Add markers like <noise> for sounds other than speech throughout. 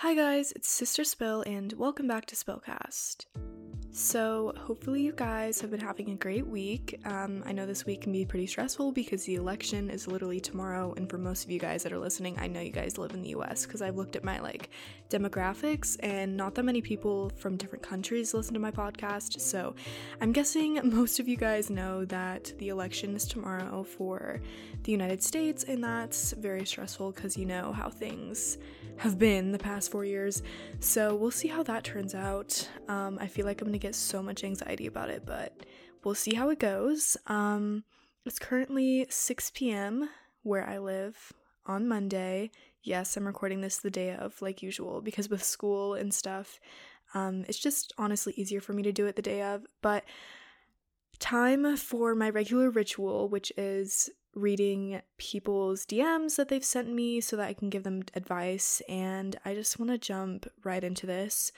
Hi guys, it's Sister Spill and welcome back to Spillcast. So, hopefully, you guys have been having a great week. Um, I know this week can be pretty stressful because the election is literally tomorrow, and for most of you guys that are listening, I know you guys live in the US because I've looked at my like demographics, and not that many people from different countries listen to my podcast. So, I'm guessing <laughs> most of you guys know that the election is tomorrow for the United States, and that's very stressful because you know how things have been the past four years. So, we'll see how that turns out. Um, I feel like I'm gonna get so much anxiety about it, but we'll see how it goes. Um, it's currently 6 p.m. where I live on Monday. Yes, I'm recording this the day of, like usual, because with school and stuff, um, it's just honestly easier for me to do it the day of. But time for my regular ritual, which is reading people's DMs that they've sent me so that I can give them advice. And I just want to jump right into this.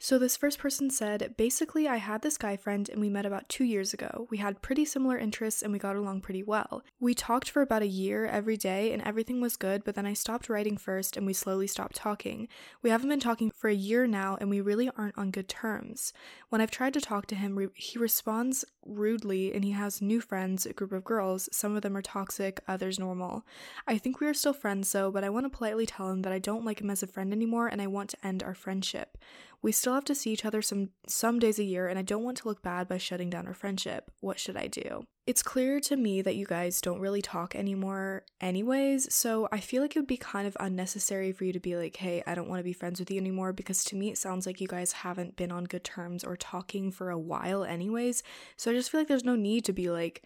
So, this first person said, basically, I had this guy friend and we met about two years ago. We had pretty similar interests and we got along pretty well. We talked for about a year every day and everything was good, but then I stopped writing first and we slowly stopped talking. We haven't been talking for a year now and we really aren't on good terms. When I've tried to talk to him, re- he responds rudely and he has new friends, a group of girls. Some of them are toxic, others normal. I think we are still friends though, but I want to politely tell him that I don't like him as a friend anymore and I want to end our friendship. We still have to see each other some some days a year and I don't want to look bad by shutting down our friendship. What should I do? It's clear to me that you guys don't really talk anymore anyways, so I feel like it would be kind of unnecessary for you to be like, "Hey, I don't want to be friends with you anymore" because to me it sounds like you guys haven't been on good terms or talking for a while anyways. So I just feel like there's no need to be like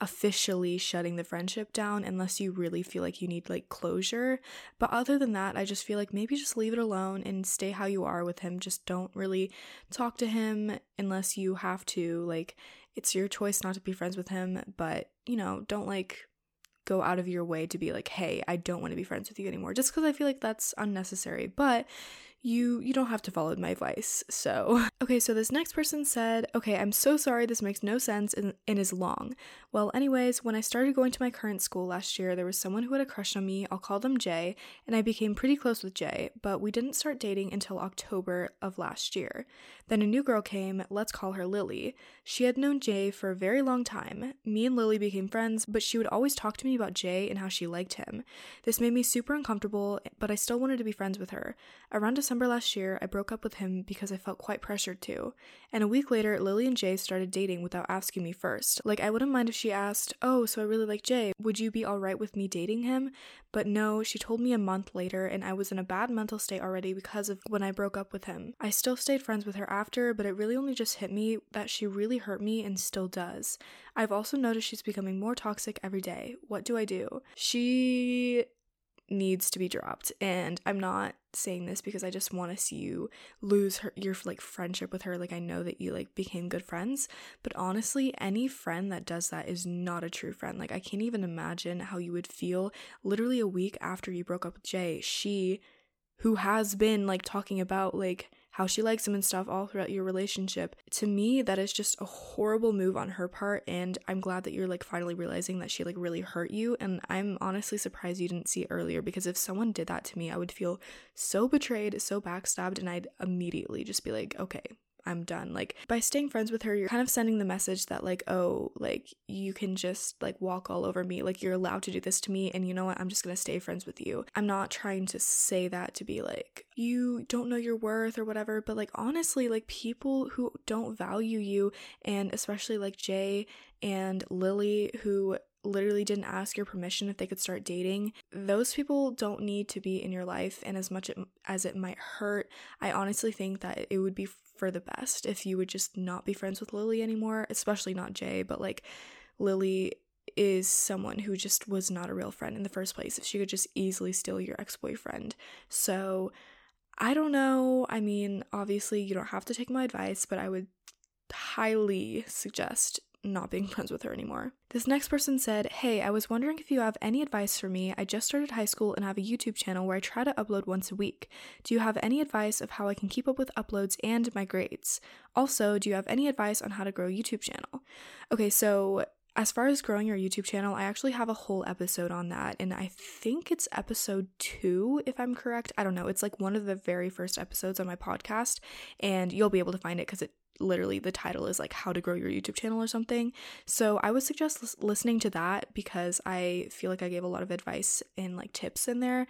officially shutting the friendship down unless you really feel like you need like closure. But other than that, I just feel like maybe just leave it alone and stay how you are with him. Just don't really talk to him unless you have to. Like, it's your choice not to be friends with him, but you know, don't like go out of your way to be like, hey, I don't want to be friends with you anymore, just because I feel like that's unnecessary. But you you don't have to follow my advice. So, <laughs> okay, so this next person said, "Okay, I'm so sorry this makes no sense and, and is long. Well, anyways, when I started going to my current school last year, there was someone who had a crush on me. I'll call them Jay, and I became pretty close with Jay, but we didn't start dating until October of last year. Then a new girl came, let's call her Lily. She had known Jay for a very long time. Me and Lily became friends, but she would always talk to me about Jay and how she liked him. This made me super uncomfortable, but I still wanted to be friends with her. Around December last year, I broke up with him because I felt quite pressured to. And a week later, Lily and Jay started dating without asking me first. Like, I wouldn't mind if she asked, Oh, so I really like Jay. Would you be alright with me dating him? But no, she told me a month later, and I was in a bad mental state already because of when I broke up with him. I still stayed friends with her after, but it really only just hit me that she really hurt me and still does. I've also noticed she's becoming more toxic every day. What do I do? She needs to be dropped. And i'm not saying this because i just want to see you lose her your like friendship with her. Like i know that you like became good friends but honestly any friend that does that is not a true friend. Like i can't even imagine how you would feel literally a week after you broke up with jay. She who has been like talking about like how she likes him and stuff all throughout your relationship. To me, that is just a horrible move on her part, and I'm glad that you're like finally realizing that she like really hurt you. And I'm honestly surprised you didn't see earlier because if someone did that to me, I would feel so betrayed, so backstabbed, and I'd immediately just be like, okay, I'm done. Like by staying friends with her, you're kind of sending the message that like, oh, like you can just like walk all over me. Like you're allowed to do this to me and you know what? I'm just going to stay friends with you. I'm not trying to say that to be like you don't know your worth or whatever, but like honestly, like people who don't value you and especially like Jay and Lily who literally didn't ask your permission if they could start dating, those people don't need to be in your life. And as much as it might hurt, I honestly think that it would be for the best if you would just not be friends with Lily anymore, especially not Jay, but like Lily is someone who just was not a real friend in the first place if she could just easily steal your ex-boyfriend. So I don't know. I mean, obviously you don't have to take my advice, but I would highly suggest not being <laughs> friends with her anymore. This next person said, Hey, I was wondering if you have any advice for me. I just started high school and have a YouTube channel where I try to upload once a week. Do you have any advice of how I can keep up with uploads and my grades? Also, do you have any advice on how to grow a YouTube channel? Okay, so As far as growing your YouTube channel, I actually have a whole episode on that, and I think it's episode two, if I'm correct. I don't know. It's like one of the very first episodes on my podcast, and you'll be able to find it because it literally the title is like how to grow your YouTube channel or something. So I would suggest l- listening to that because I feel like I gave a lot of advice and like tips in there.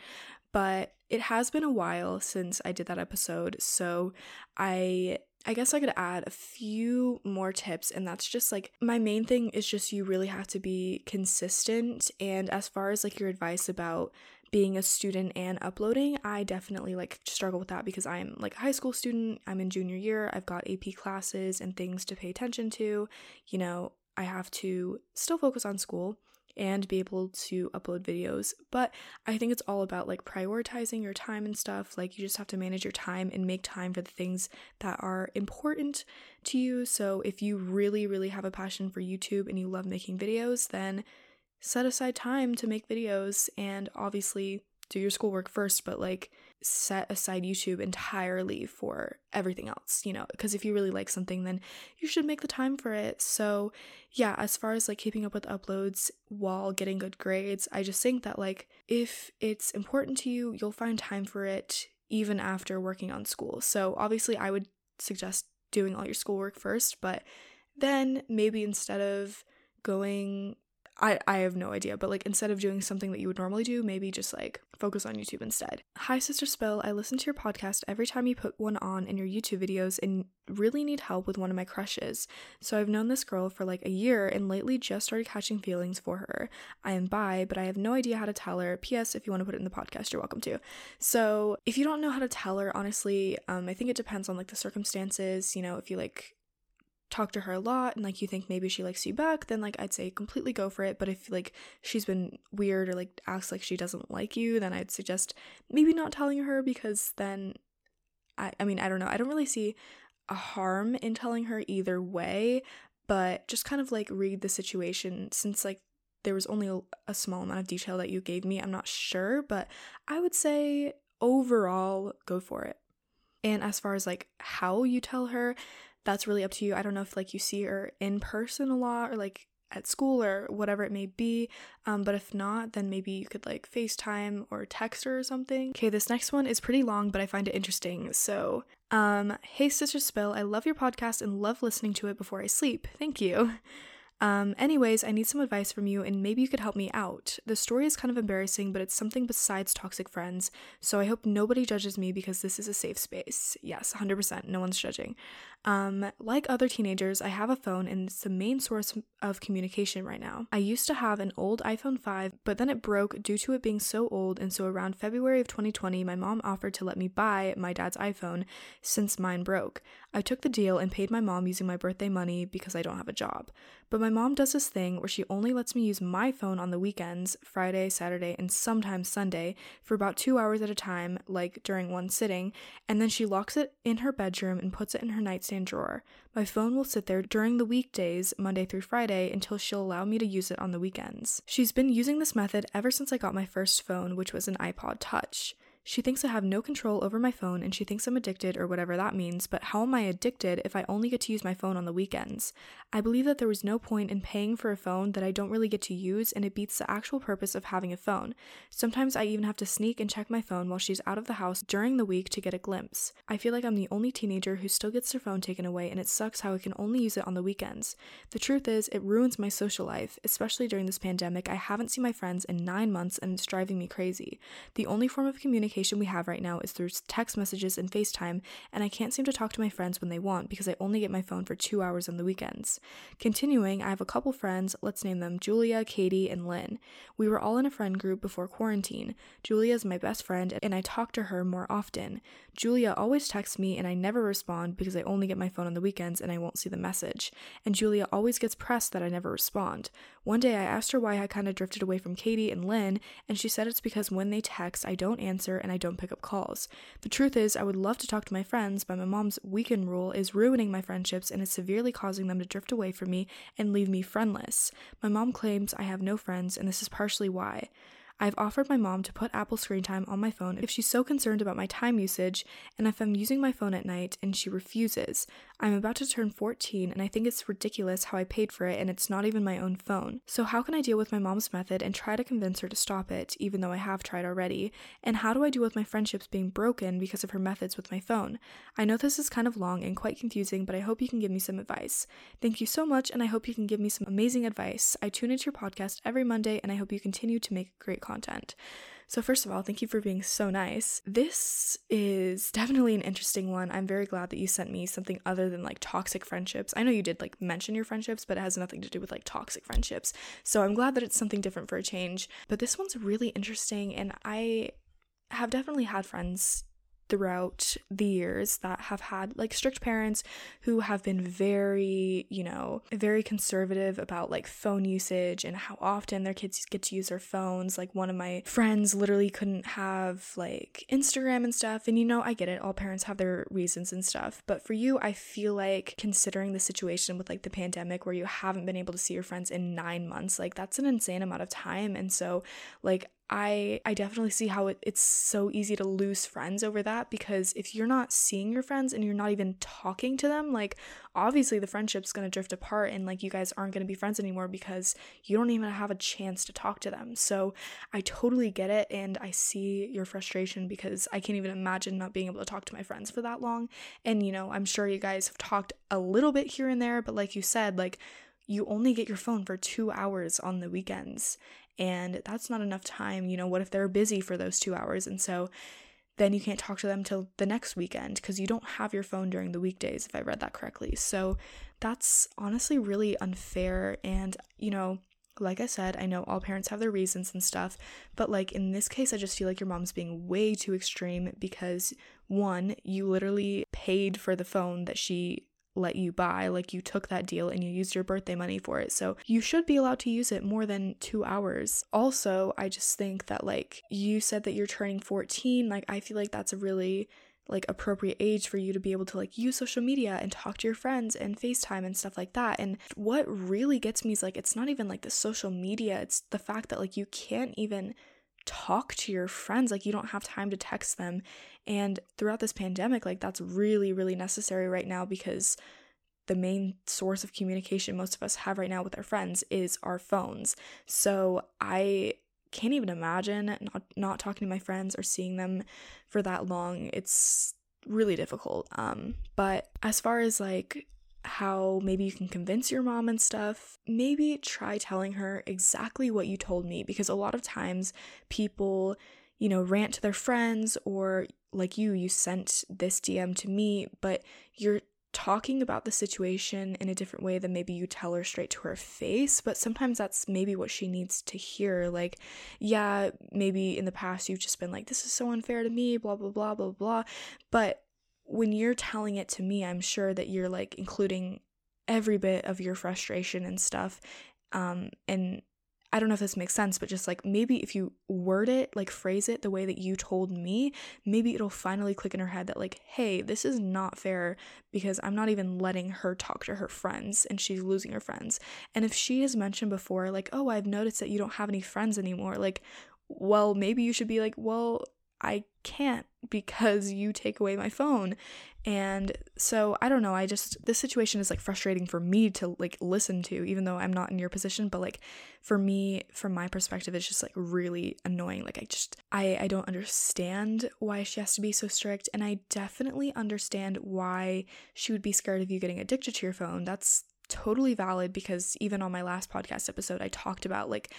But it has been a while since I did that episode, so I I guess I could add a few more tips, and that's just like my main thing is just you really have to be consistent. And as far as like your advice about being a student and uploading, I definitely like struggle with that because I'm like a high school student, I'm in junior year, I've got AP classes and things to pay attention to. You know, I have to still focus on school and be able to upload videos. But I think it's all about like prioritizing your time and stuff. Like you just have to manage your time and make time for the things that are important to you. So if you really, really have a passion for YouTube and you love making videos, then set aside time to make videos and obviously do your schoolwork first, but like set aside YouTube entirely for everything else, you know, because if you really like something, then you should make the time for it. So, yeah, as far as like keeping up with uploads while getting good grades, I just think that like if it's important to you, you'll find time for it even after working on school. So, obviously, I would suggest doing all your schoolwork first, but then maybe instead of going I, I have no idea, but like instead of doing something that you would normally do, maybe just like focus on YouTube instead. Hi, Sister Spill. I listen to your podcast every time you put one on in your YouTube videos and really need help with one of my crushes. So I've known this girl for like a year and lately just started catching feelings for her. I am bi, but I have no idea how to tell her. P.S. If you want to put it in the podcast, you're welcome to. So if you don't know how to tell her, honestly, um, I think it depends on like the circumstances. You know, if you like talk to her a lot and like you think maybe she likes you back, then like I'd say completely go for it. But if like she's been weird or like acts like she doesn't like you, then I'd suggest maybe not telling her because then I I mean, I don't know. I don't really see a harm in telling her either way, but just kind of like read the situation since like there was only a, a small amount of detail that you gave me. I'm not sure, but I would say overall go for it. And as far as like how you tell her, that's really up to you. I don't know if like you see her in person a lot or like at school or whatever it may be. Um, but if not, then maybe you could like FaceTime or text her or something. Okay, this next one is pretty long, but I find it interesting. So, um, hey, Sister Spill, I love your podcast and love listening to it before I sleep. Thank you. Um, anyways, I need some advice from you and maybe you could help me out. The story is kind of embarrassing, but it's something besides toxic friends, so I hope nobody judges me because this is a safe space. Yes, 100%, no one's judging. Um, like other teenagers, I have a phone and it's the main source of communication right now. I used to have an old iPhone 5, but then it broke due to it being so old, and so around February of 2020, my mom offered to let me buy my dad's iPhone since mine broke. I took the deal and paid my mom using my birthday money because I don't have a job. But my mom does this thing where she only lets me use my phone on the weekends, Friday, Saturday, and sometimes Sunday, for about two hours at a time, like during one sitting, and then she locks it in her bedroom and puts it in her nightstand drawer. My phone will sit there during the weekdays, Monday through Friday, until she'll allow me to use it on the weekends. She's been using this method ever since I got my first phone, which was an iPod Touch. She thinks I have no control over my phone and she thinks I'm addicted or whatever that means, but how am I addicted if I only get to use my phone on the weekends? I believe that there was no point in paying for a phone that I don't really get to use and it beats the actual purpose of having a phone. Sometimes I even have to sneak and check my phone while she's out of the house during the week to get a glimpse. I feel like I'm the only teenager who still gets their phone taken away and it sucks how I can only use it on the weekends. The truth is, it ruins my social life, especially during this pandemic. I haven't seen my friends in nine months and it's driving me crazy. The only form of communication communication we have right now is through text messages and FaceTime, and I can't seem to talk to my friends when they want because I only get my phone for two hours on the weekends. Continuing, I have a couple friends, let's name them Julia, Katie, and Lynn. We were all in a friend group before quarantine. Julia is my best friend, and I talk to her more often. Julia always texts me, and I never respond because I only get my phone on the weekends and I won't see the message. And Julia always gets pressed that I never respond. One day I asked her why I kind of drifted away from Katie and Lynn, and she said it's because when they text, I don't answer and I don't pick up calls. The truth is, I would love to talk to my friends, but my mom's weekend rule is ruining my friendships and is severely causing them to drift away from me and leave me friendless. My mom claims I have no friends, and this is partially why. I've offered my mom to put Apple screen time on my phone if she's so concerned about my time usage and if I'm using my phone at night and she refuses. I'm about to turn 14 and I think it's ridiculous how I paid for it and it's not even my own phone. So, how can I deal with my mom's method and try to convince her to stop it, even though I have tried already? And how do I deal with my friendships being broken because of her methods with my phone? I know this is kind of long and quite confusing, but I hope you can give me some advice. Thank you so much, and I hope you can give me some amazing advice. I tune into your podcast every Monday and I hope you continue to make great content. So, first of all, thank you for being so nice. This is definitely an interesting one. I'm very glad that you sent me something other than like toxic friendships. I know you did like mention your friendships, but it has nothing to do with like toxic friendships. So, I'm glad that it's something different for a change. But this one's really interesting, and I have definitely had friends throughout the years that have had like strict parents who have been very, you know, very conservative about like phone usage and how often their kids get to use their phones. Like one of my friends literally couldn't have like Instagram and stuff. And you know, I get it, all parents have their reasons and stuff. But for you, I feel like considering the situation with like the pandemic where you haven't been able to see your friends in nine months, like that's an insane amount of time. And so, like, I I definitely see how it, it's so easy to lose friends over that because if you're not seeing your friends and you're not even talking to them, like obviously the friendship's going to drift apart and like you guys aren't going to be friends anymore because you don't even have a chance to talk to them. So I totally get it and I see your frustration because I can't even imagine not being able to talk to my friends for that long. And you know, I'm sure you guys have talked a little bit here and there, but like you said, like you only get your phone for 2 hours on the weekends and that's not enough time. You know, what if they're busy for those two hours? And so then you can't talk to them till the next weekend because you don't have your phone during the weekdays, if I read that correctly. So that's honestly really unfair. And, you know, like I said, I know all parents have their reasons and stuff, but like in this case, I just feel like your mom's being way too extreme because one, you literally paid for the phone that she let you buy. Like you took that deal and you used your birthday money for it. So you should be allowed to use it more than two hours. Also, I just think that like you said that you're turning 14. Like I feel like that's a really like appropriate age for you to be able to like use social media and talk to your friends and FaceTime and stuff like that. And what really gets me is like it's not even like the social media, it's the fact that like you can't even talk to your friends like you don't have time to text them. And throughout this pandemic like that's really really necessary right now because the main source of communication most of us have right now with our friends is our phones. So i can't even imagine not not talking to my friends or seeing them for that long. It's really difficult. Um but as far as like how maybe you can convince your mom and stuff, maybe try telling her exactly what you told me because a lot of times people, you know, rant to their friends or like you, you sent this DM to me, but you're talking about the situation in a different way than maybe you tell her straight to her face, but sometimes that's maybe what she needs to hear. Like, yeah, maybe in the past you've just been like, this is so unfair to me, blah, blah, blah, blah, blah. But when you're telling it to me, I'm sure that you're like including every bit of your frustration and stuff. Um, and I don't know if this makes sense, but just like maybe if you word it, like phrase it the way that you told me, maybe it'll finally click in her head that, like, hey, this is not fair because I'm not even letting her talk to her friends and she's losing her friends. And if she has mentioned before, like, oh, I've noticed that you don't have any friends anymore, like, well, maybe you should be like, well, I can't because you take away my phone. And so I don't know, I just this situation is like frustrating for me to like listen to even though I'm not in your position, but like for me from my perspective it's just like really annoying. Like I just I I don't understand why she has to be so strict and I definitely understand why she would be scared of you getting addicted to your phone. That's totally valid because even on my last podcast episode I talked about like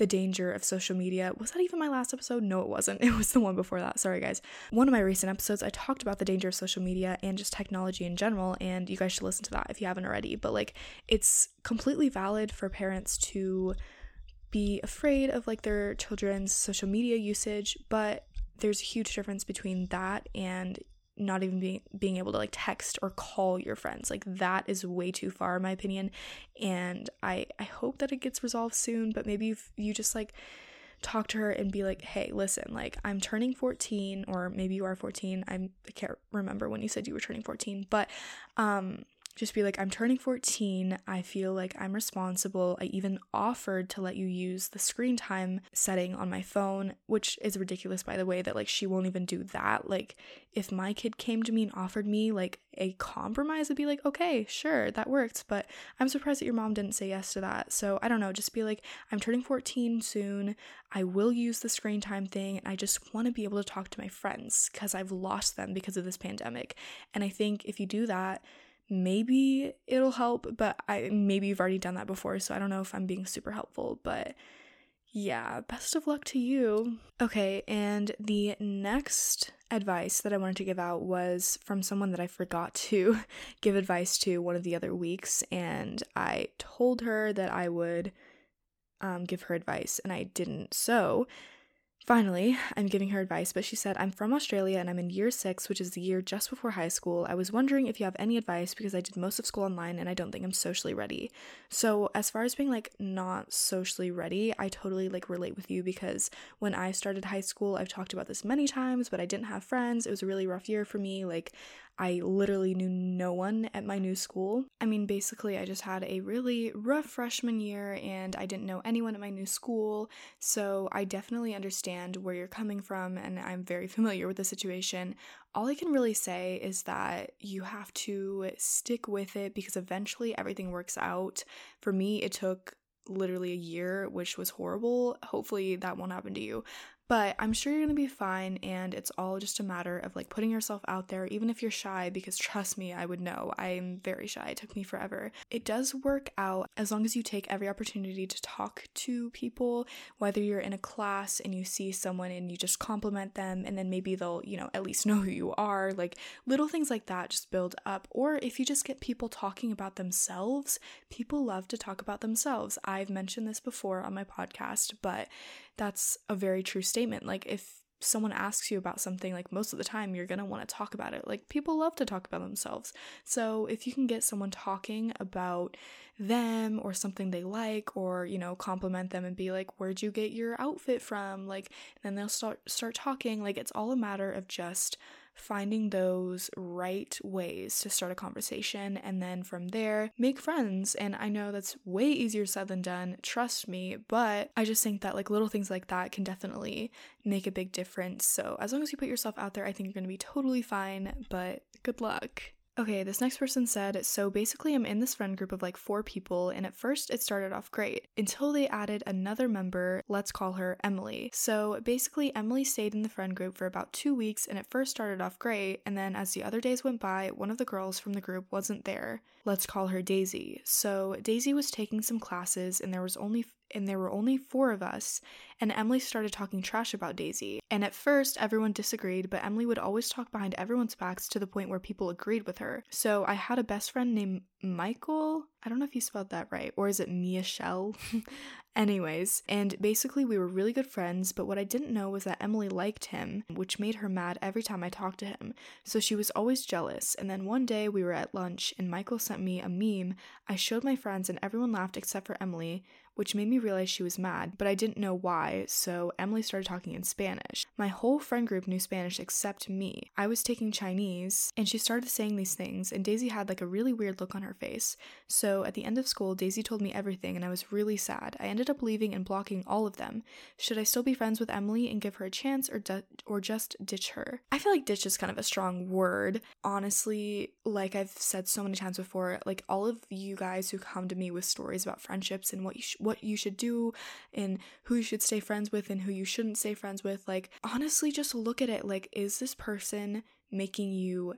the danger of social media. Was that even my last episode? No, it wasn't. <laughs> It was the one before that. Sorry, guys. One of my recent episodes, I talked about the danger of social media and just technology in general, and you guys should listen to that if you haven't already. But like, it's completely valid for parents to be afraid of like their children's social media usage, but there's a huge difference between that and not even being being able to like text or call your friends. Like that is way too far in my opinion. And i i hope that it gets resolved soon but maybe if you just like talk to her and be like hey listen like i'm turning 14 or maybe you are 14 I'm, i can't remember when you said you were turning 14 but um just be like, I'm turning 14. I feel like I'm responsible. I even offered to let you use the screen time setting on my phone, which is ridiculous, by the way, that like she won't even do that. Like, if my kid came to me and offered me like a compromise, I'd be like, okay, sure, that works. But I'm surprised that your mom didn't say yes to that. So I don't know, just be like, I'm turning 14 soon. I will use the screen time thing. And I just want to be able to talk to my friends because I've lost them because of this pandemic. And I think if you do that, maybe it'll help, but I maybe you've already done that before, so I don't know if I'm being super helpful, but yeah, best of luck to you. Okay, and the next advice that I wanted to give out was from someone that I forgot to <laughs> give advice to one of the other weeks, and I told her that I would um, give her advice, and I didn't. So Finally, I'm giving her advice, but she said, I'm from Australia and I'm in year six, which is the year just before high school. I was wondering if you have any advice because I did most of school online and I don't think I'm socially ready. So, as far as being like not socially ready, I totally like relate with you because when I started high school, I've talked about this many times, but I didn't have friends. It was a really rough year for me. Like, I literally knew no one at my new school. I mean, basically, I just had a really rough freshman year and I didn't know anyone at my new school. So I definitely understand where you're coming from and I'm very <laughs> familiar with the situation. All I can really say is that you have to stick with it because eventually everything works out. For me, it took literally a year, which was horrible. Hopefully, that won't happen to you. But I'm sure you're gonna be fine, and it's all just a matter of like putting yourself out there, even if you're shy, because trust me, I would know. I'm very shy. It took me forever. It does work out as long as you take every opportunity to talk to people, whether you're in a class and you see someone and you just compliment them, and then maybe they'll, you know, at least <laughs> know who you are. Like little things like that just build up. Or if you just get people talking about themselves, people love to talk about themselves. I've mentioned this before on my podcast, but that's a very true statement. Like, if someone asks you about something, like, most of the time you're gonna wanna talk about it. Like, people love to talk about themselves. So, if you can get someone talking about them or something they like, or, you know, compliment them and be like, where'd you get your outfit from? Like, then they'll start, start talking. Like, it's all a matter of just finding those right ways to start a conversation and then from there make friends. And I know that's way easier said than done, trust me, but I just think that like little things like that can definitely make a big difference. So as long as you put yourself out there, I think you're going to be totally fine, but good luck. Okay, this next person said, so basically I'm in this friend group of like four people, and at first it started off great until they added another member, let's call her Emily. So basically, Emily stayed in the friend group for about two weeks, and at first started off great, and then as the other days went by, one of the girls from the group wasn't there. Let's call her Daisy. So Daisy was taking some classes, and there was only and there were only four of us, and Emily started talking trash about Daisy. And at first, everyone disagreed, but Emily would always talk behind everyone's backs to the point where people agreed with her. So I had a best friend named Michael. I don't know if you spelled that right, or is it Michelle? <laughs> Anyways, and basically we were really good friends, but what I didn't know was that Emily liked him, which made her mad every time I talked to him. So she was always jealous. And then one day we were at lunch and Michael sent me a meme. I showed my friends and everyone laughed except for Emily, which made me realize she was mad, but I didn't know why, so Emily started talking in Spanish. My whole friend group knew Spanish except me. I was taking Chinese, and she started saying these things, and Daisy had like a really weird look on her face. So at the end of school, Daisy told me everything, and I was really sad. I ended up leaving and blocking all of them. Should I still be friends with Emily and give her a chance, or du- or just ditch her? I feel like ditch is kind of a strong word. Honestly, like I've said so many times before, like all of you guys who come to me with stories about friendships and what you sh- what you should do and who you should stay friends with and who you shouldn't stay friends with. Like, honestly, just look at it like, is this person making you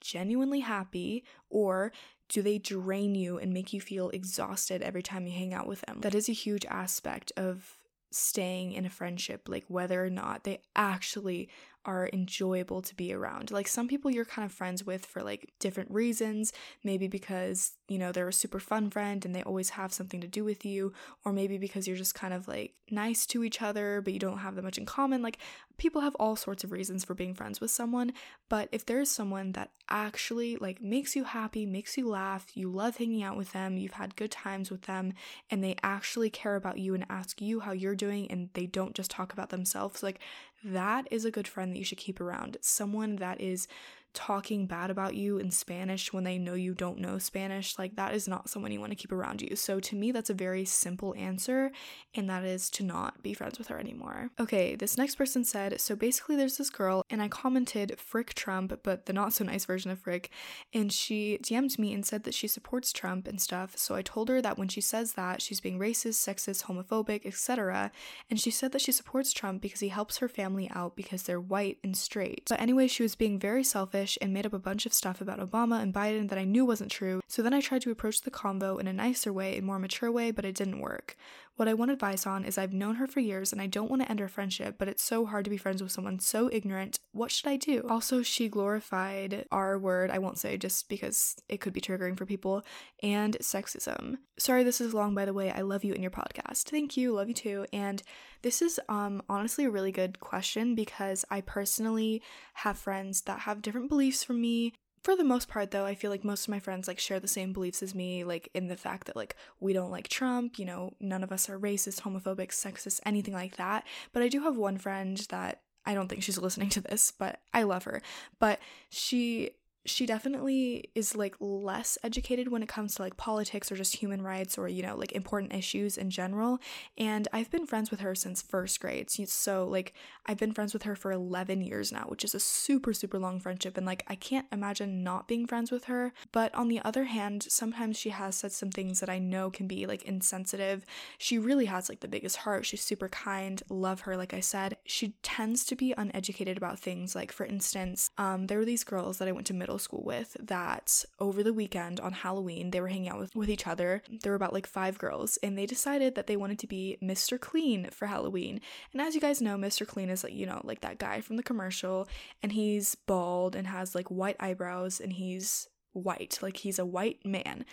genuinely happy or do they drain you and make you feel exhausted every time you hang out with them? That is a huge aspect of staying in a friendship, like whether or not they actually are enjoyable to be around. Like some people you're kind of friends with for like different reasons, maybe because, you know, they're a super fun friend and they always have something to do with you, or maybe because you're just kind of like nice to each other, but you don't have that much in common. Like people have all sorts of reasons for being friends with someone, but if there's someone that actually like makes you happy, makes you laugh, you love hanging out with them, you've had good times with them, and they actually care about you and ask you how you're doing and they don't just talk about themselves, like that is a good friend that you should keep around. Someone that is talking bad about you in Spanish when they know you don't know Spanish, like that is not someone you want to keep around you. So to me, that's a very simple answer, and that is to not be friends with her anymore. Okay, this next person said, so basically there's this girl, and I commented Frick Trump, but the not so nice version of Frick, and she DM'd me and said that she supports Trump and stuff. So I told her that when she says that, she's being racist, sexist, homophobic, etc. And she said that she supports Trump because he helps her family out because they're white and straight. But anyway, she was being very selfish and made up a bunch of stuff about Obama and Biden that I knew wasn't true, so then I tried to approach the convo in a nicer way, a more mature way, but it didn't work. What I want advice on is I've known her for years and I don't want to end our friendship, but it's so hard to be friends with someone so ignorant. What should I do? Also, she glorified R word, I won't say just because it could be triggering for people, and sexism. Sorry this is long by the way. I love you in your podcast. Thank you. Love you too. And this is um honestly a really good question because I personally have friends that have different beliefs from me for the most part though i feel like most of my friends like share the same beliefs as me like in the fact that like we don't like trump you know none of us are racist homophobic sexist anything like that. But i do have one friend that i don't think she's <laughs> listening to this but i love her. But she she definitely is like less educated when it comes to like politics or just human rights or you know like important issues in general. And i've been friends with her since first grade. So like i've been friends with her for 11 years now which is a super super long friendship. And like i can't imagine not being friends with her. But on the other hand sometimes she has said some things that i know can be like insensitive. She really has like the biggest heart. She's super kind. Love her like i said. She tends to be uneducated about things. Like for instance um there were these girls that i went to middle middle school with that over the weekend on Halloween, they were hanging out with, with each other. There were about like five girls, and they decided that they wanted to be Mr. Clean for Halloween. And as you guys know, Mr. Clean is like, you know, like that guy from the commercial, and he's bald and has like white eyebrows, and he's white, like he's a white man.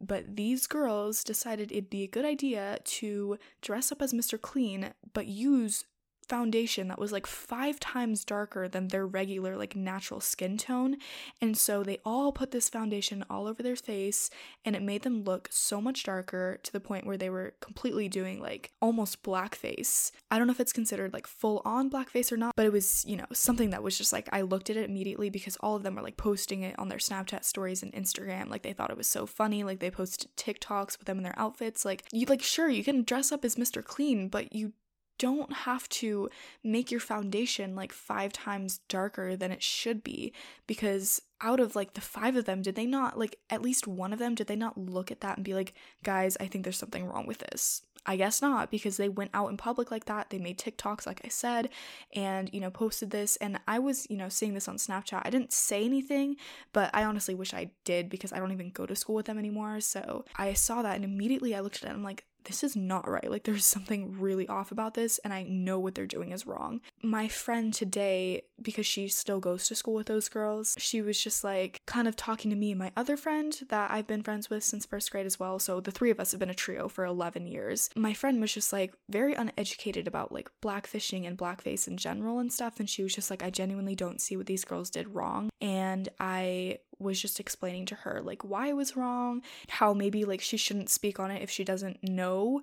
But these girls decided it'd be a good idea to dress up as Mr. Clean, but use foundation that was like five times darker than their regular like natural skin tone. And so they all put this foundation all over their face and it made them look so much darker to the point where they were completely doing like almost blackface. I don't know if it's considered like full on blackface or not but it was you know something that was just like i looked at it immediately because all of them were like posting it on their snapchat stories and instagram. Like they thought it was so funny. Like they posted tiktoks with them in their outfits. Like you like sure you can dress up as mr clean but you don't have to make your foundation like five times darker than it should be because out of like the five of them did they not like at least one of them did they not look at that and be like guys i think there's something wrong with this. I guess not because they went out in public like that they made tiktoks like i said and you know posted this and i was you know seeing this on snapchat. I didn't say anything but i honestly wish i did because i don't even go to school with them anymore so i saw that and immediately i looked at it and i'm like this is not right. Like, there's something really off about this, and I know what they're doing is wrong. My friend today, because she still goes to school with those girls, she was just like kind of talking to me and my other friend that I've been friends with since first grade as well. So the three of us have been a trio for 11 years. My friend was just like very uneducated about like blackfishing and blackface in general and stuff. And she was just like, I genuinely don't see what these girls did wrong. And I was just explaining to her like why it was wrong, how maybe like she shouldn't speak on it if she doesn't know.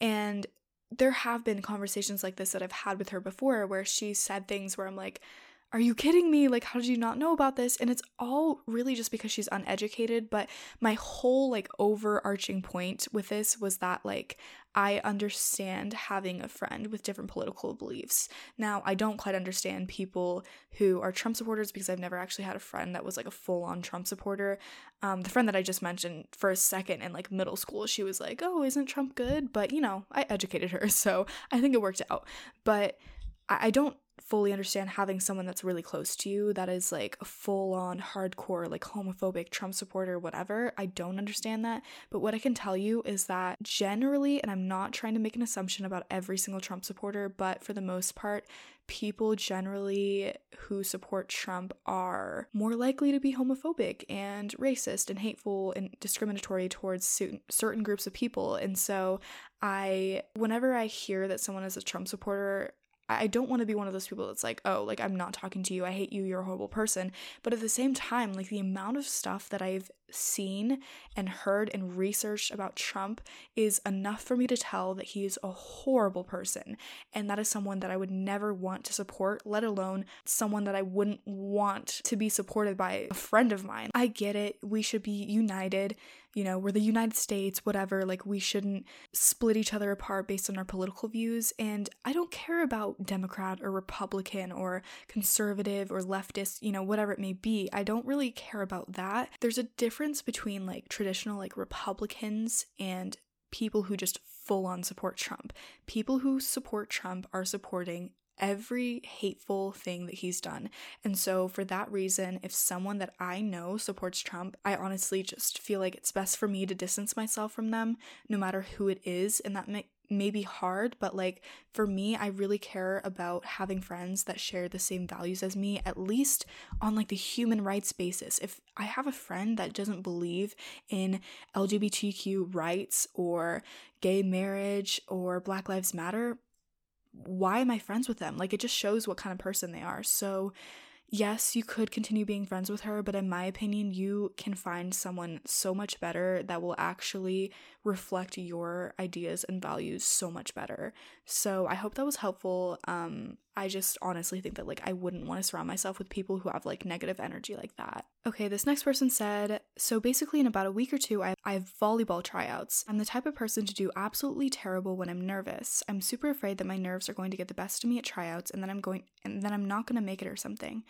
And there have been conversations like this that I've had with her before where she said things where I'm like, are you kidding me? Like, how did you not know about this? And it's all really just because she's uneducated. But my whole, like, overarching point with this was that, like, I understand having a friend with different political beliefs. Now, I don't quite understand people who are Trump supporters because I've never actually had a friend that was like a full on Trump supporter. Um, the friend that I just mentioned for a second in like middle school, she was like, oh, isn't Trump good? But, you know, I educated her. <laughs> So I think it worked out. But I, I don't fully understand having someone that's really close to you that is like a full on hardcore, like homophobic Trump supporter, whatever. I don't understand that. But what I can tell you is that generally, and I'm not trying to make an assumption about every single Trump supporter, but for the most part, people generally who support Trump are more likely to be homophobic and racist and hateful and discriminatory towards certain groups of people. And so I whenever I hear that someone is a Trump supporter, I don't want to be one of those people that's like, oh, like I'm not talking to you. I hate you. You're a horrible person. But at the same time, like the amount of stuff that I've seen and heard and researched about Trump is enough for me to tell that he is a horrible person. And that is someone that I would never want to support, let alone someone that I wouldn't want to be supported by a friend of mine. I get it. We should be united you know, we're the United States, whatever, like we shouldn't split each other apart based on our political views. And I don't care about Democrat or Republican or conservative or leftist, you know, whatever it may be. I don't really care about that. There's a difference between like traditional like Republicans and people who just full on support Trump. People who support Trump are supporting every hateful thing that he's done. And so, for that reason, if someone that I know supports Trump, I honestly just feel like it's best for me to distance myself from them, no matter who it is. And that may, may be hard, but like for me, I really care about having friends that share the same values as me, at least on like the human rights basis. If I have a friend that doesn't believe in LGBTQ rights or gay marriage or Black Lives Matter, why am I friends with them? Like it just shows what kind of person they are. So, yes, you could continue being friends with her, but in my opinion, you can find someone so much better that will actually reflect your ideas and values so much better. So, I hope that was helpful. Um I just honestly think that like I wouldn't want to surround myself with people who have like negative energy like that. Okay, this next person said, so basically in about a week or two I, I have volleyball tryouts. I'm the type of person to do absolutely terrible when I'm nervous. I'm super afraid that my nerves are going to get the best of me at tryouts and then I'm going and then I'm not going to make it or something.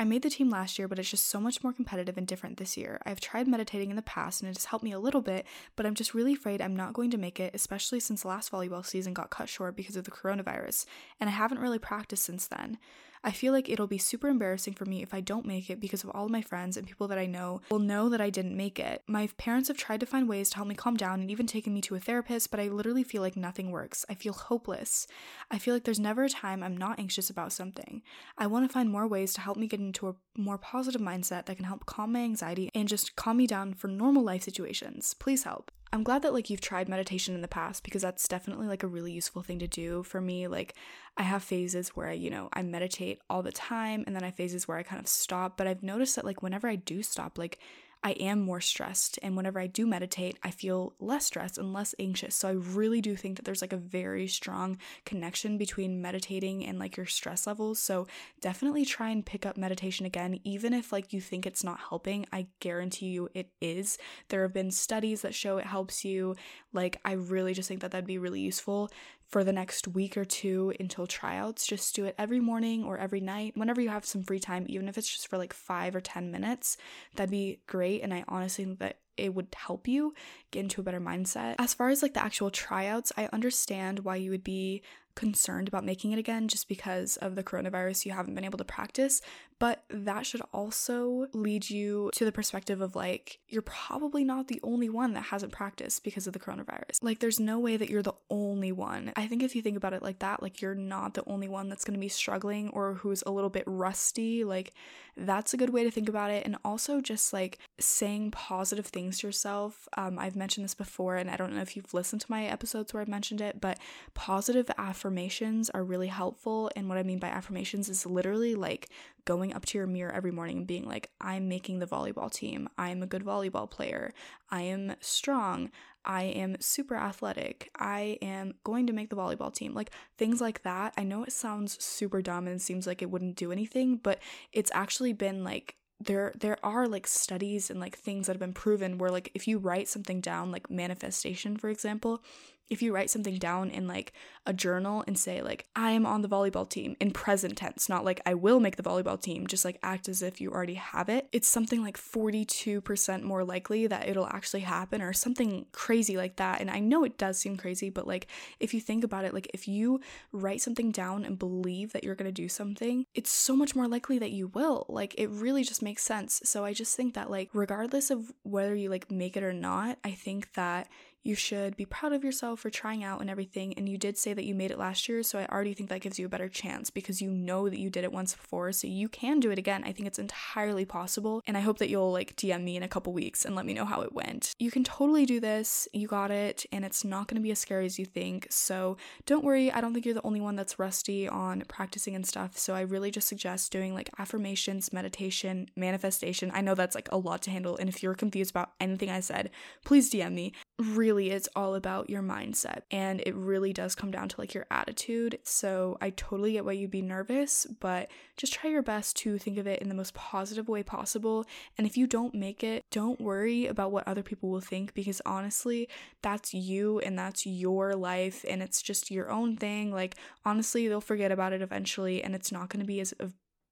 I made the team last year, but it's just so much more competitive and different this year. I've tried meditating in the past and it has helped me a little bit, but I'm just really afraid I'm not going to make it, especially since last volleyball season got cut short because of the coronavirus, and I haven't really practiced since then. I feel like it'll be super embarrassing for me if I don't make it because of all my friends and people that I know will know that I didn't make it. My parents have tried to find ways to help me calm down and even taken me to a therapist, but I literally feel like nothing works. I feel hopeless. I feel like there's never a time I'm not anxious about something. I want to find more ways to help me get into a more positive mindset that can help calm my anxiety and just calm me down for normal life situations. Please help. I'm glad that like you've tried meditation in the past because that's definitely like a really useful thing to do for me. Like I have phases where, I, you know, I meditate all the time and then I have phases where I kind of stop, but I've noticed that like whenever I do stop, like I am more stressed. And whenever I do meditate, I feel less stressed and less anxious. So I really do think that there's like a very strong connection between meditating and like your stress levels. So definitely try and pick up meditation again, even if like you think it's not helping. I guarantee you it is. There have been studies that show it helps you. Like, I really just think that that'd be really useful for the next week or two until tryouts. Just do it every morning or every night, whenever you have some free time, even if it's just for like five or 10 minutes. That'd be great. And I honestly think that it would help you get into a better mindset. As far as like the actual tryouts, I understand why you would be concerned about making it again just because of the coronavirus you haven't been able to practice. But that should also lead you to the perspective of like you're probably not the only one that hasn't practiced because of the coronavirus. Like there's no way that you're the only one. I think if you think about it like that like you're not the only one that's going to be struggling or who's a little bit rusty. Like that's a good way to think about it. And also just like saying positive things to yourself. Um, i've mentioned this before and i don't know if you've listened to my episodes where i've mentioned it but positive affirmations affirmations are really helpful. And what I mean by affirmations is literally like going up to your mirror every morning and being like, I'm making the volleyball team. I'm a good volleyball player. I am strong. I am super athletic. I am going to make the volleyball team. Like things like that. I know it sounds super dumb and seems like it wouldn't do anything, but it's actually been like there there are like studies and like things that have been proven where like if you write something down like manifestation for example if you write something down in like a journal and say like I am on the volleyball team in present tense, not like I will make the volleyball team, just like act as if you already have it, it's something like 42% more likely that it'll actually happen or something crazy like that. And I know it does seem crazy, but like if you think about it, like if you write something down and believe that you're going to do something, it's so much more likely that you will. Like it really just makes sense. So I just think that like regardless of whether you like make it or not, I think that you should be proud of yourself for trying out and everything. And you did say that you made it last year, so I already think that gives you a better chance because you know that you did it once before, so you can do it again. I think it's entirely possible. And I hope that you'll like DM me in a couple weeks and let me know how it went. You can totally do this. You got it, and it's not to be as scary as you think. So don't worry. I don't think you're the only one that's rusty on practicing and stuff. So I really just suggest doing like affirmations, meditation, manifestation. I know that's like a lot to handle. And if you're confused about anything I said, please DM me. Really, it's all about your mindset. And it really does come down to like your attitude. So I totally get why you'd be nervous, but just try your best to think of it in the most positive way possible. And if you don't make it, don't worry about what other people will think because honestly, that's you and that's your life and it's just your own thing. Like, honestly, they'll forget about it eventually and it's not going to be as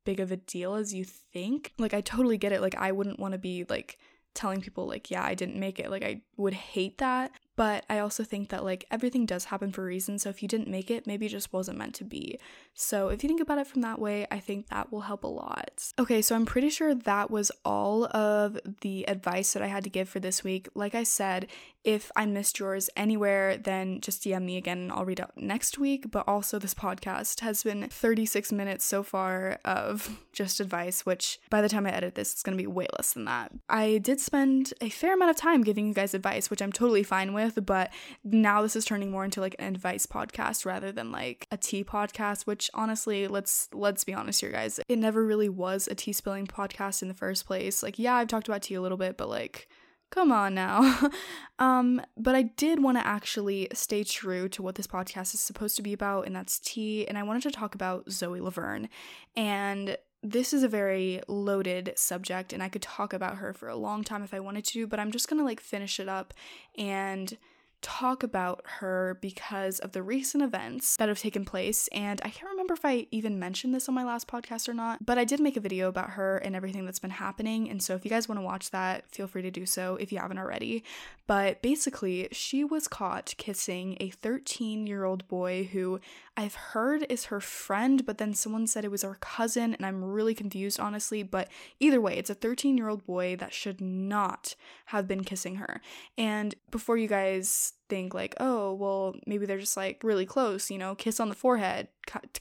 big of a deal as you think. Like, I totally get it. Like, I wouldn't want to be like, telling people like yeah I didn't make it like I would hate that but I also think that like everything does happen for a reason. So if you didn't make it, maybe it just wasn't meant to be. So if you think about it from that way, I think that will help a lot. Okay, so I'm pretty sure that was all of the advice that I had to give for this week. Like I said, if I missed yours anywhere, then just DM me again and I'll read out next week. But also, this podcast has been 36 minutes so far of <laughs> just advice, which by the time I edit this, it's gonna be way less than that. I did spend a fair amount of time giving you guys advice, which I'm totally fine with with, but now this is turning more into like an advice podcast rather than like a tea podcast, which honestly, let's let's be honest here guys, it never really was a tea spilling podcast in the first place. Like yeah, I've talked about tea a little bit, but like come on now. <laughs> um, but I did want to actually stay true to what this podcast is supposed to be about, and that's tea. And I wanted to talk about Zoe Laverne. And this is a very loaded subject and I could talk about her for a long time if I wanted to, but I'm just going to like finish it up and talk about her because of the recent events that have taken place. And I can't remember if I even mentioned this on my last podcast or not, but I did make a video about her and everything that's been happening. And so if you guys want to watch that, feel free to do so if you haven't already. But basically, she was caught kissing a 13 year old boy who I've heard is her friend, but then someone said it was her cousin, and I'm really confused, honestly. But either way, it's a 13 year old boy that should not have been kissing her. And before you guys think, like, oh, well, maybe they're just like really close, you know, kiss on the forehead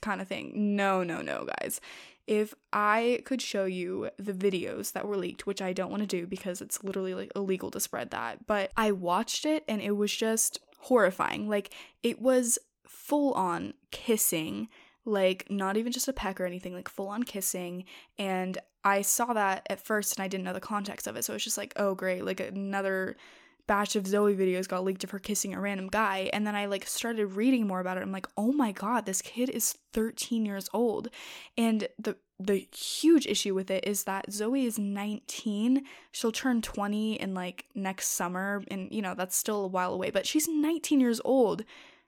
kind of thing. No, no, no, guys. If I could show you the videos that were leaked, which I don't want to do because it's literally like illegal to spread that, but I watched it and it was just horrifying. Like, it was full on kissing, like not even just a peck or anything, like full on kissing. And I saw that at first and I didn't know the context of it. So it's just like, oh, great, like another batch of Zoe videos got leaked of her kissing a random guy. And then I like started reading more about it. I'm like, oh my god, this kid is 13 years old. And the the huge issue with it is that Zoe is 19. She'll turn 20 in like next summer. And you know, that's still a while away, but she's 19 years old.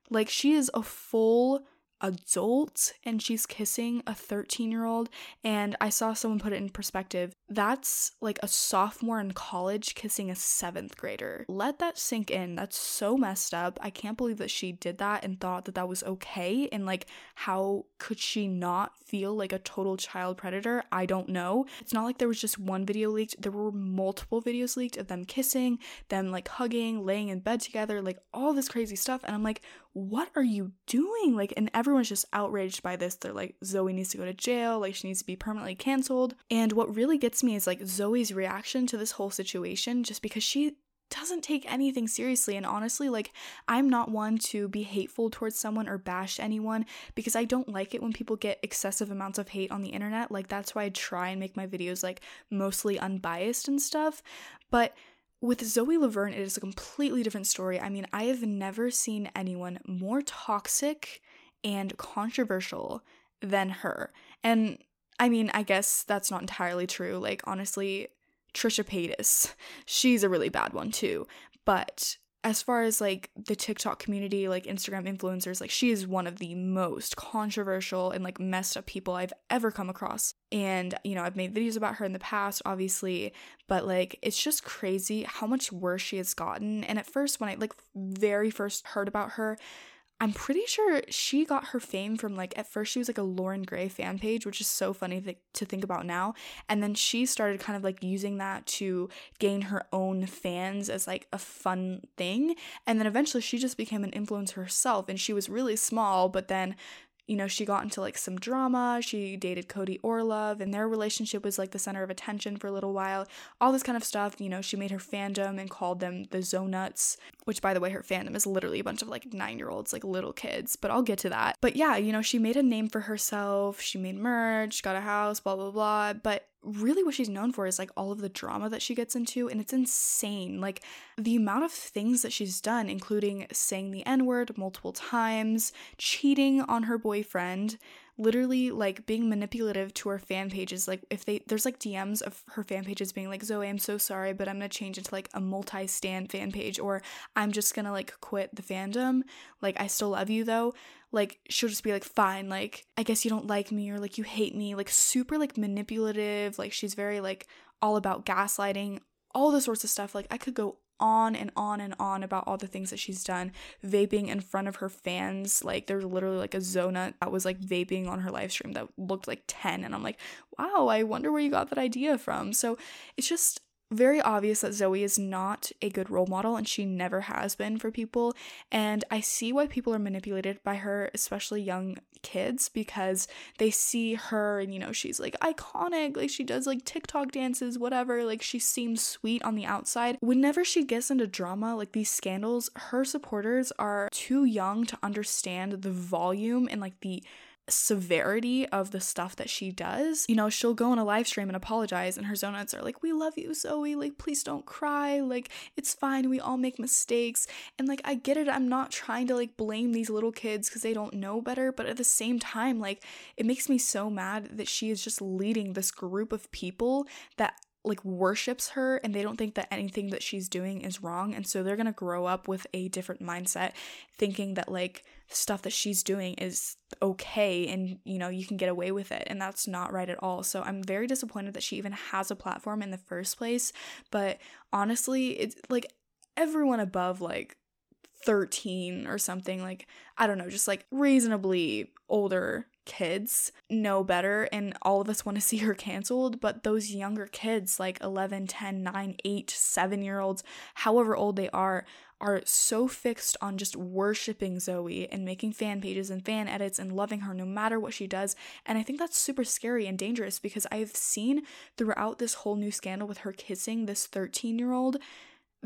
Like she is a full adult and she's kissing a 13 year old. And I saw someone put it in perspective. That's like a sophomore in college kissing a seventh grader. Let that sink in. That's so messed up. I can't believe that she did that and thought that that was okay. And like, how could she not feel like a total child predator? I don't know. It's not like there was just one video leaked, there were multiple videos leaked of them kissing, them like hugging, laying in bed together, like all this crazy stuff. And I'm like, what are you doing? Like, and everyone's just outraged by this. They're like, Zoe needs to go to jail, like, she needs to be permanently canceled. And what really gets me is like Zoe's reaction to this whole situation, just because she doesn't take anything seriously. And honestly, like, I'm not one to be hateful towards someone or bash anyone because I don't like it when people get excessive amounts of hate on the internet. Like, that's why I try and make my videos like mostly unbiased and stuff. But with Zoe Laverne, it is a completely different story. I mean, I have never seen anyone more toxic and controversial than her. And I mean, I guess that's not entirely true. Like, honestly, Trisha Paytas, she's a really bad one too. But as far as like the TikTok community, like Instagram influencers, like she is one of the most controversial and like messed up people I've ever come across. And, you know, I've made videos about her in the past, obviously, but like it's just crazy how much worse she has gotten. And at first, when I like very first heard about her, I'm pretty sure she got her fame from like at first she was like a Loren Gray fan page, which is so funny th- to think about now. And then she started kind of like using that to gain her own fans as like a fun thing. And then eventually she just became an influencer herself and she was really small, but then you know, she got into like some drama. She dated Cody Orlove, and their relationship was like the center of attention for a little while. All this kind of stuff. You know, she made her fandom and called them the Zonuts, which, by the way, her fandom is literally a bunch of like nine year olds, like little kids. But I'll get to that. But yeah, you know, she made a name for herself. She made merch, got a house, blah, blah, blah. But really what she's known for is like all of the drama that she gets into and it's insane. Like the amount of things that she's done including saying the n-word multiple times cheating on her boyfriend literally like being manipulative to her fan pages like if they there's like dms of her fan pages being like zoe i'm so sorry but i'm gonna change it to like a multi-stand fan page or i'm just gonna like quit the fandom. Like i still love you though. Like she'll just be like fine like i guess you don't like me or like you hate me like super like manipulative like she's very like all about gaslighting all the sorts of stuff. Like i could go on and on and on about all the things that she's done vaping in front of her fans like there's literally like a zona that was like vaping on her live stream that looked like 10 and i'm like wow i wonder where you got that idea from. So it's just very obvious that Zoe is not a good role model and she never has been for people. And I see why people are manipulated by her, especially young kids, because they see her and, you know, she's like iconic, like she does like TikTok dances, whatever, like she seems sweet on the outside. Whenever she gets into drama, like these scandals, her supporters are too young to understand the volume and like the severity of the stuff that she does. You know, she'll go on a live stream and apologize, and her Zonuts are like, We love you, Zoe. Like, please don't cry. Like, it's fine. We all make mistakes. And like, I get it. I'm not trying to like blame these little kids because they don't know better. But at the same time, like, it makes me so mad that she is just leading this group of people that like worships her and they don't think that anything that she's doing is wrong and so they're going to grow up with a different mindset thinking that like stuff that she's doing is okay and you know you can get away with it and that's not right at all. So i'm very disappointed that she even has a platform in the first place but honestly it's like everyone above like 13 or something like i don't know just like reasonably older kids know better and all of us want to see her canceled but those younger kids like 11 10 9 8 7 year olds however old they are are so fixed on just worshiping Zoe and making fan pages and fan edits and loving her no matter what she does. And I think that's super scary and dangerous because I've seen throughout this whole new scandal with her kissing this 13 year old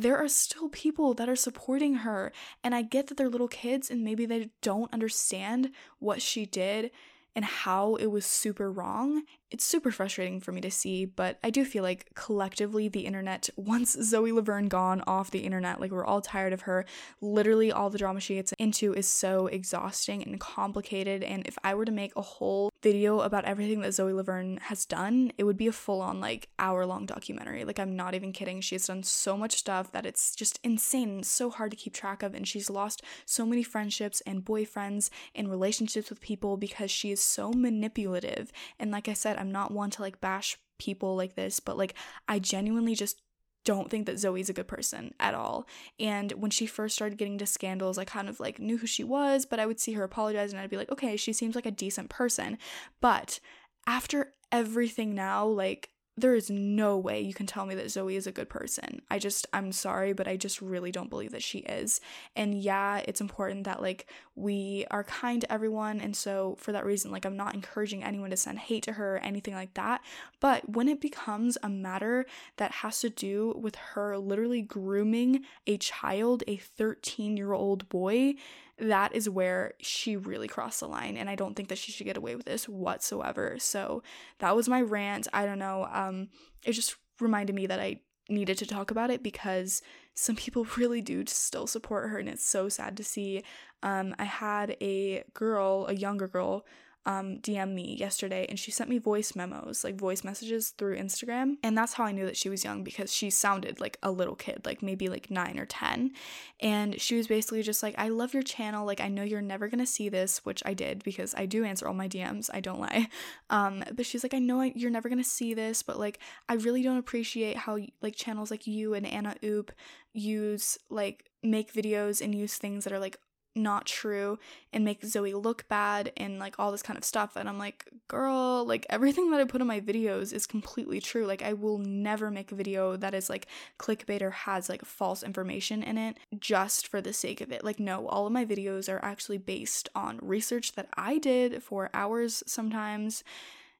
there are still people that are supporting her. And I get that they're little kids and maybe they don't understand what she did and how it was super wrong it's super frustrating for me to see, but I do feel like collectively the internet, <laughs> once Zoe Laverne gone off the internet, like we're all tired of her. Literally, all the drama she gets into is so exhausting and complicated. And if I were to make a whole video about everything that Zoe Laverne has done, it would be a full on, like, hour long documentary. Like, I'm not even kidding. She has done so much stuff that it's just insane so hard to keep track of. And she's lost so many friendships and boyfriends and relationships with people because she is so manipulative. And like I said, I'm not one to like bash people like this, but like I genuinely just don't think that Zoe's a good person at all. And when she first started getting into scandals, I kind of like knew who she was, but I would see her apologize and I'd be like, okay, she seems like a decent person. But after everything now, like there is no way you can tell me that Zoe is a good person. I just, I'm sorry, but I just really don't believe that she is. And yeah, it's important that like we are kind to everyone. And so for that reason, like I'm not encouraging anyone to send hate to her or anything like that. But when it becomes a matter that has to do with her literally grooming a child, a 13 year old boy, that is where she really crossed the line and i don't think that she should get away with this whatsoever. So that was my rant. I don't know um it just reminded me that i needed to talk about it because some people <laughs> really do still support her and it's so sad to see. Um i had a girl a younger girl um, DM me yesterday and she sent me voice memos, like voice messages through Instagram. And that's how I knew that she was young because she sounded like a little kid, like maybe like nine or 10. And she was basically just like, I love your channel. Like, I know you're never gonna see this, which I did because I do answer all my DMs. I don't lie. <laughs> Um, but she's like, I know I, you're never gonna see this, but like, I really don't appreciate how like channels like you and Anna Oop use like make videos and use things that are like not true and make Zoe look bad and like all this kind of stuff. And I'm like, girl, like everything that I put in my videos is completely true. Like, I will never make a video that is like clickbait or has like false information in it just for the sake of it. Like, no, all of my videos are actually based on research that I did for hours sometimes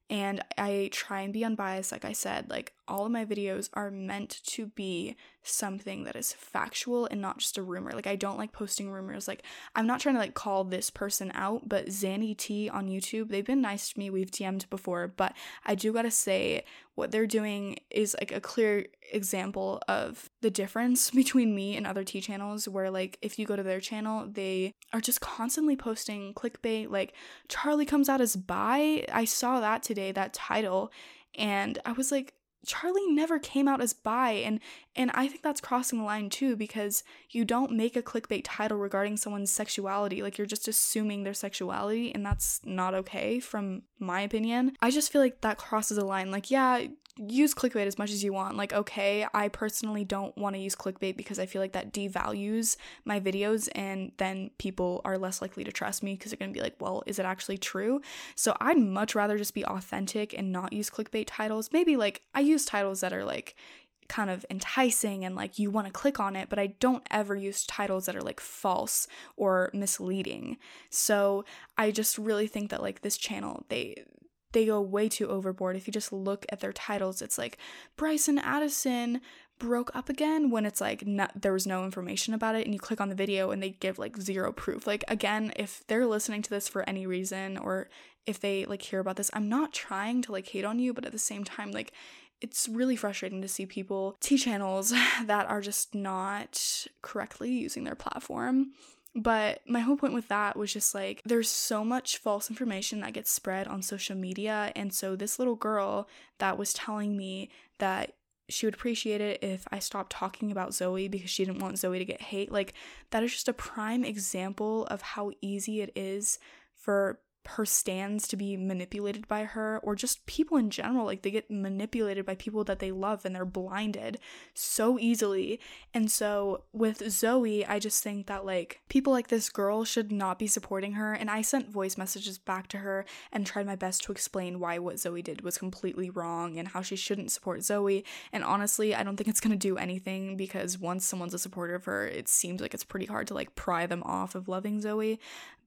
and I try and be unbiased, like I said. Like, all of my videos are meant to be something that is factual and not just a rumor. Like, I don't like posting rumors. Like, I'm not trying to like call this person out, but Zanny T on YouTube, they've been nice to me. We've DM'd before, but I do gotta say, what they're doing is like a clear example of the difference <laughs> between me and other tea channels, where like if you go to their channel, they are just constantly posting clickbait, like Charlie comes out as bi. I saw that today, that title, and I was like, Charlie never came out as bi and and I think that's crossing the line too because you don't make a clickbait title regarding someone's sexuality like you're just assuming their sexuality and that's not okay from my opinion. I just feel like that crosses a line like yeah, use clickbait as much as you want. Like, okay, I personally don't want to use clickbait because I feel like that devalues my videos, and then people are less likely to trust me because they're going to be like, well, is it actually true? So I'd much rather just be authentic and not use clickbait titles. Maybe like I use titles that are like, kind of enticing and like you want to click on it, but I don't ever use titles that are like false or misleading. So I just really think that like this channel, they they go way too overboard. If you just look at their titles, it's like Bryce and Addison broke up again when it's like not, there was no information about it and you click on the video and they give like zero proof. Like again, if they're listening to this for any reason or if they like hear about this, I'm not trying to like hate on you, but at the same time like it's really frustrating to see people tea channels <laughs> that are just not correctly using their platform but my whole point with that was just like there's so much false information that gets spread on social media. And so this little girl that was telling me that she would appreciate it if I stopped talking about Zoe because she didn't want Zoe to get hate. Like, that is just a prime example of how easy it is for her stands to be manipulated by her or just people in general like they get manipulated by people that they love and they're blinded so easily. And so with Zoe I just think that like people like this girl should not be supporting her. And I sent voice messages back to her and tried my best to explain why what Zoe did was completely wrong and how she shouldn't support Zoe. And honestly I don't think it's going to do anything because once someone's a supporter of her it seems like it's pretty hard to like pry them off of loving Zoe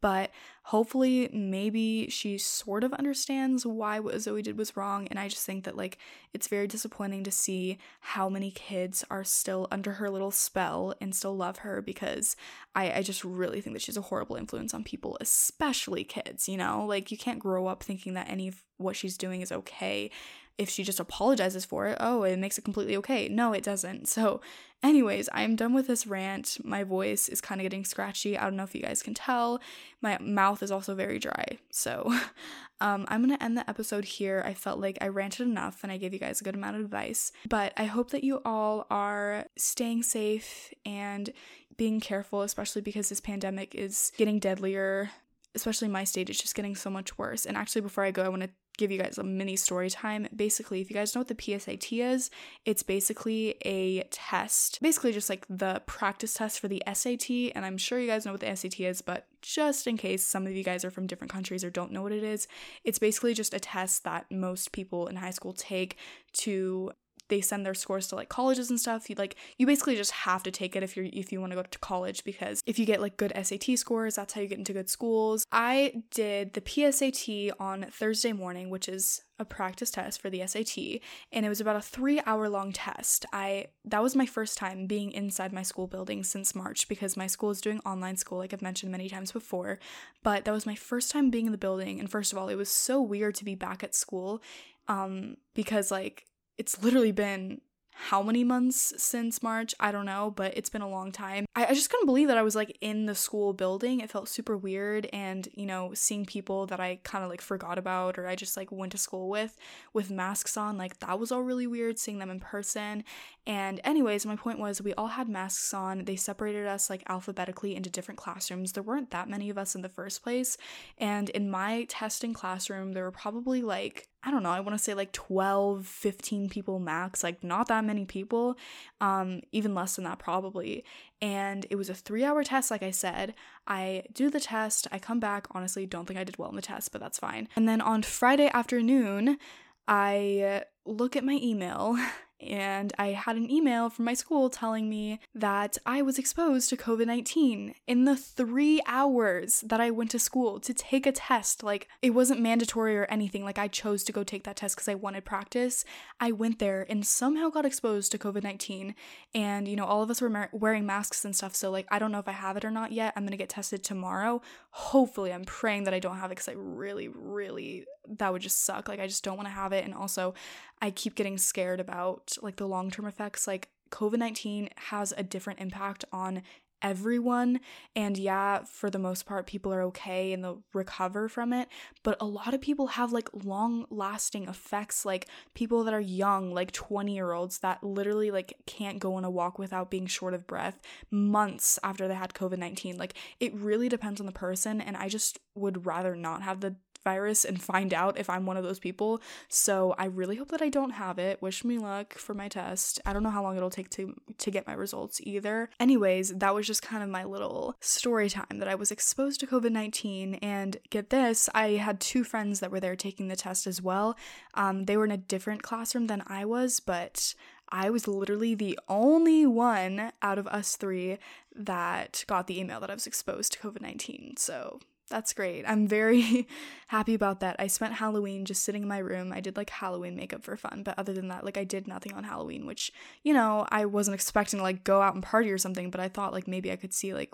but hopefully maybe she sort of understands why what Zoe did was wrong and I just think that like it's very disappointing to see how many kids are still under her little spell and still love her because I, I just really think that she's a horrible influence on people, especially kids, you know? Like you can't grow up thinking that any of what she's doing is okay if she just apologizes for it, oh, it makes it completely okay. No, it doesn't. So, anyways, I'm done with this rant. My voice is kind of getting scratchy. I don't know if you guys can tell. My mouth is also very dry. So, <laughs> um, I'm going to end the episode here. I felt like I ranted enough and I gave you guys a good amount of advice. But I hope that you all are staying safe and being careful, especially because this pandemic is getting deadlier especially my state, it's just getting so much worse. And actually, before I go, I want to give you guys a mini story time. Basically, if you guys know what the PSAT is, it's basically a test, basically just like the practice test for the SAT. And I'm sure you guys know what the SAT is, but just in case some of you guys are from different countries or don't know what it is, it's basically just a test that most people in high school take to they send their scores to like colleges and stuff you like you basically just have to take it if you're if you want to go to college because if you get like good SAT scores that's how you get into good schools. I did the PSAT on Thursday morning which is a practice test for the SAT and it was about a 3 hour long test. I that was my first time being inside my school building since March because my school is doing online school like I've mentioned many times before but that was my first time being in the building and first of all it was so weird to be back at school um because like it's literally been how many months since March? I don't know, but it's been a long time. I, I, just couldn't believe that I was like in the school building. It felt super weird. And, you know, seeing people that I kind of like forgot about or I just like went to school with, with masks on, like that was all really weird seeing them in person. And, anyways, my point was we all had masks on. They separated us like alphabetically into different classrooms. There weren't that many of us in the first place. And in my testing classroom, there were probably like I don't know, I want to say like 12, 15 people max, like not that many people, um, even less than that probably. And it was a three hour test, like I said. I do the test, I come back. Honestly, don't think I did well in the test, but that's fine. And then on Friday afternoon, I look at my email and I had an email from my school telling me that I was exposed to COVID 19 in the three hours that I went to school to take a test. Like, it wasn't mandatory or anything. Like, I chose to go take that test because I wanted practice. I went there and somehow got exposed to COVID 19. And, you know, all of us were wearing masks and stuff. So, like, I don't know if I have it or not yet. I'm going to get tested tomorrow. Hopefully, I'm praying that I don't have it because I really, really, that would just suck. Like, I just don't want to have it. And also, I keep getting scared about like the long term effects. Like COVID 19 has a different impact on everyone. And yeah, for the most part, people are okay and they'll recover from it. But a lot of people have like long lasting effects, like people that are young, like 20 year olds that literally like can't go on a walk without being short of breath months after they had COVID 19. Like it really depends on the person. And I just would rather not have the virus and find out if I'm one of those people. So I really hope that I don't have it. Wish me luck for my test. I don't know how long it'll take to to get my results either. Anyways, that was just kind of my little story time that I was exposed to COVID-19 and get this, I had two friends that were there taking the test as well. Um, they were in a different classroom than I was, but I was literally the only one out of us three that got the email that I was exposed to COVID 19. So that's great. I'm very <laughs> happy about that. I spent Halloween just sitting in my room. I did like Halloween makeup for fun, but other than that, like I did nothing on Halloween, which, you know, I wasn't expecting to like go out and party or something, but I thought like maybe I could see like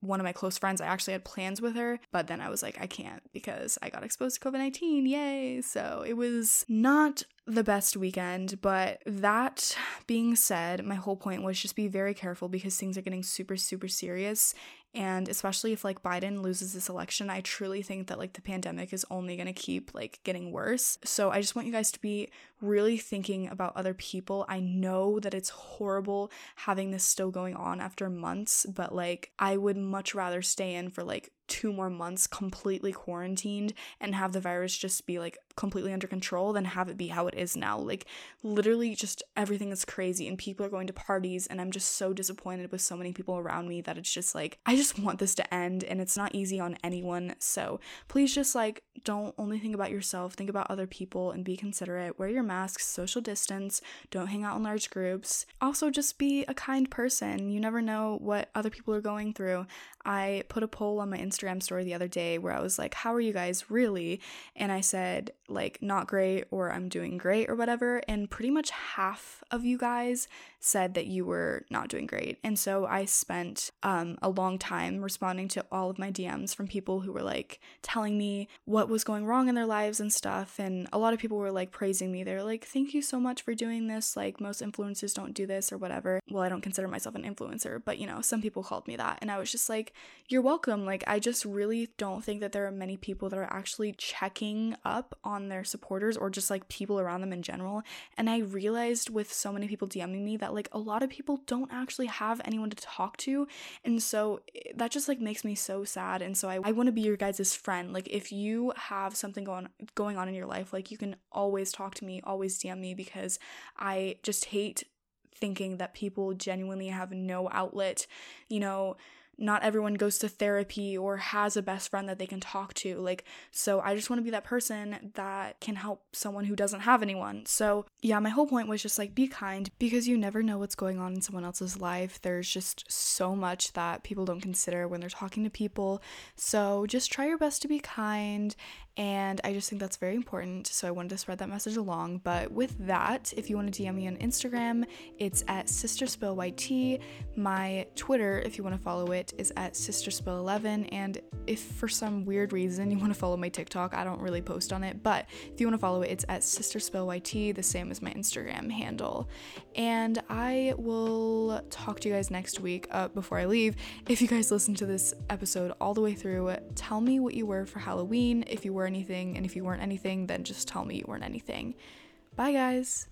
one of my close friends. I actually had plans with her, but then I was like, I can't because I got exposed to COVID 19. Yay. So it was not the best weekend, but that being said, my whole point was just be very careful because things are getting super, super serious. And especially if like Biden loses this election, I truly think that like the pandemic is only going to keep like getting worse. So I just want you guys to be really thinking about other people. I know that it's horrible having this still going on after months, but like I would much rather stay in for like two more months completely quarantined and have the virus just be like completely under control than have it be how it is now. Like literally just everything is crazy and people are going to parties and I'm just so disappointed with so many people around me that it's just like I just want this to end and it's not easy on anyone. So please just like don't only think about yourself, think about other people and be considerate. Wear your masks, social distance, don't hang out in large groups. Also just be a kind person. You never know what other people are going through. I put a poll on my Instagram story the other day where I was like, How are you guys really? And I said, like, not great or I'm doing great or whatever. And pretty much half of you guys said that you were not doing great. And so I spent um, a long time responding to all of my DMs from people who were like telling me what was going wrong in their lives and stuff. And a lot of people were like praising me. They're like, Thank you so much for doing this. Like, most influencers don't do this or whatever. Well, I don't consider myself an influencer, but you know, some people called me that. And I was just like, you're welcome. Like, I just really don't think that there are many people that are actually checking up on their supporters or just like people around them in general. And I realized with so many people DMing me that like a lot of people don't actually have anyone to talk to. And so eh, that just like makes me so sad. And so I, I want to be your guys' friend. Like, if you have something going going on in your life, like you can always talk to me, always DM me because I just hate thinking that people genuinely have no outlet, you know, not everyone goes to therapy or has a best friend that they can talk to. Like, so I just want to be that person that can help someone who doesn't have anyone. So, yeah, my whole point was just like be kind because you never know what's going on in someone else's life. There's just so much that people don't consider when they're talking to people. So, just try your best to be kind and I just think that's very important. So I wanted to spread that message along. But with that, if you want to DM me on Instagram, it's at sisterspillyt. My Twitter, if you want to follow it, is at sisterspill11. And if for some weird reason you want to follow my TikTok, I don't really post on it. But if you want to follow it, it's at sisterspillyt, the same as my Instagram handle. And I will talk to you guys next week. Uh, before I leave, if you guys listen to this episode all the way through, tell me what you were for Halloween. If you were anything, and if you weren't anything, then just tell me you weren't anything. Bye, guys.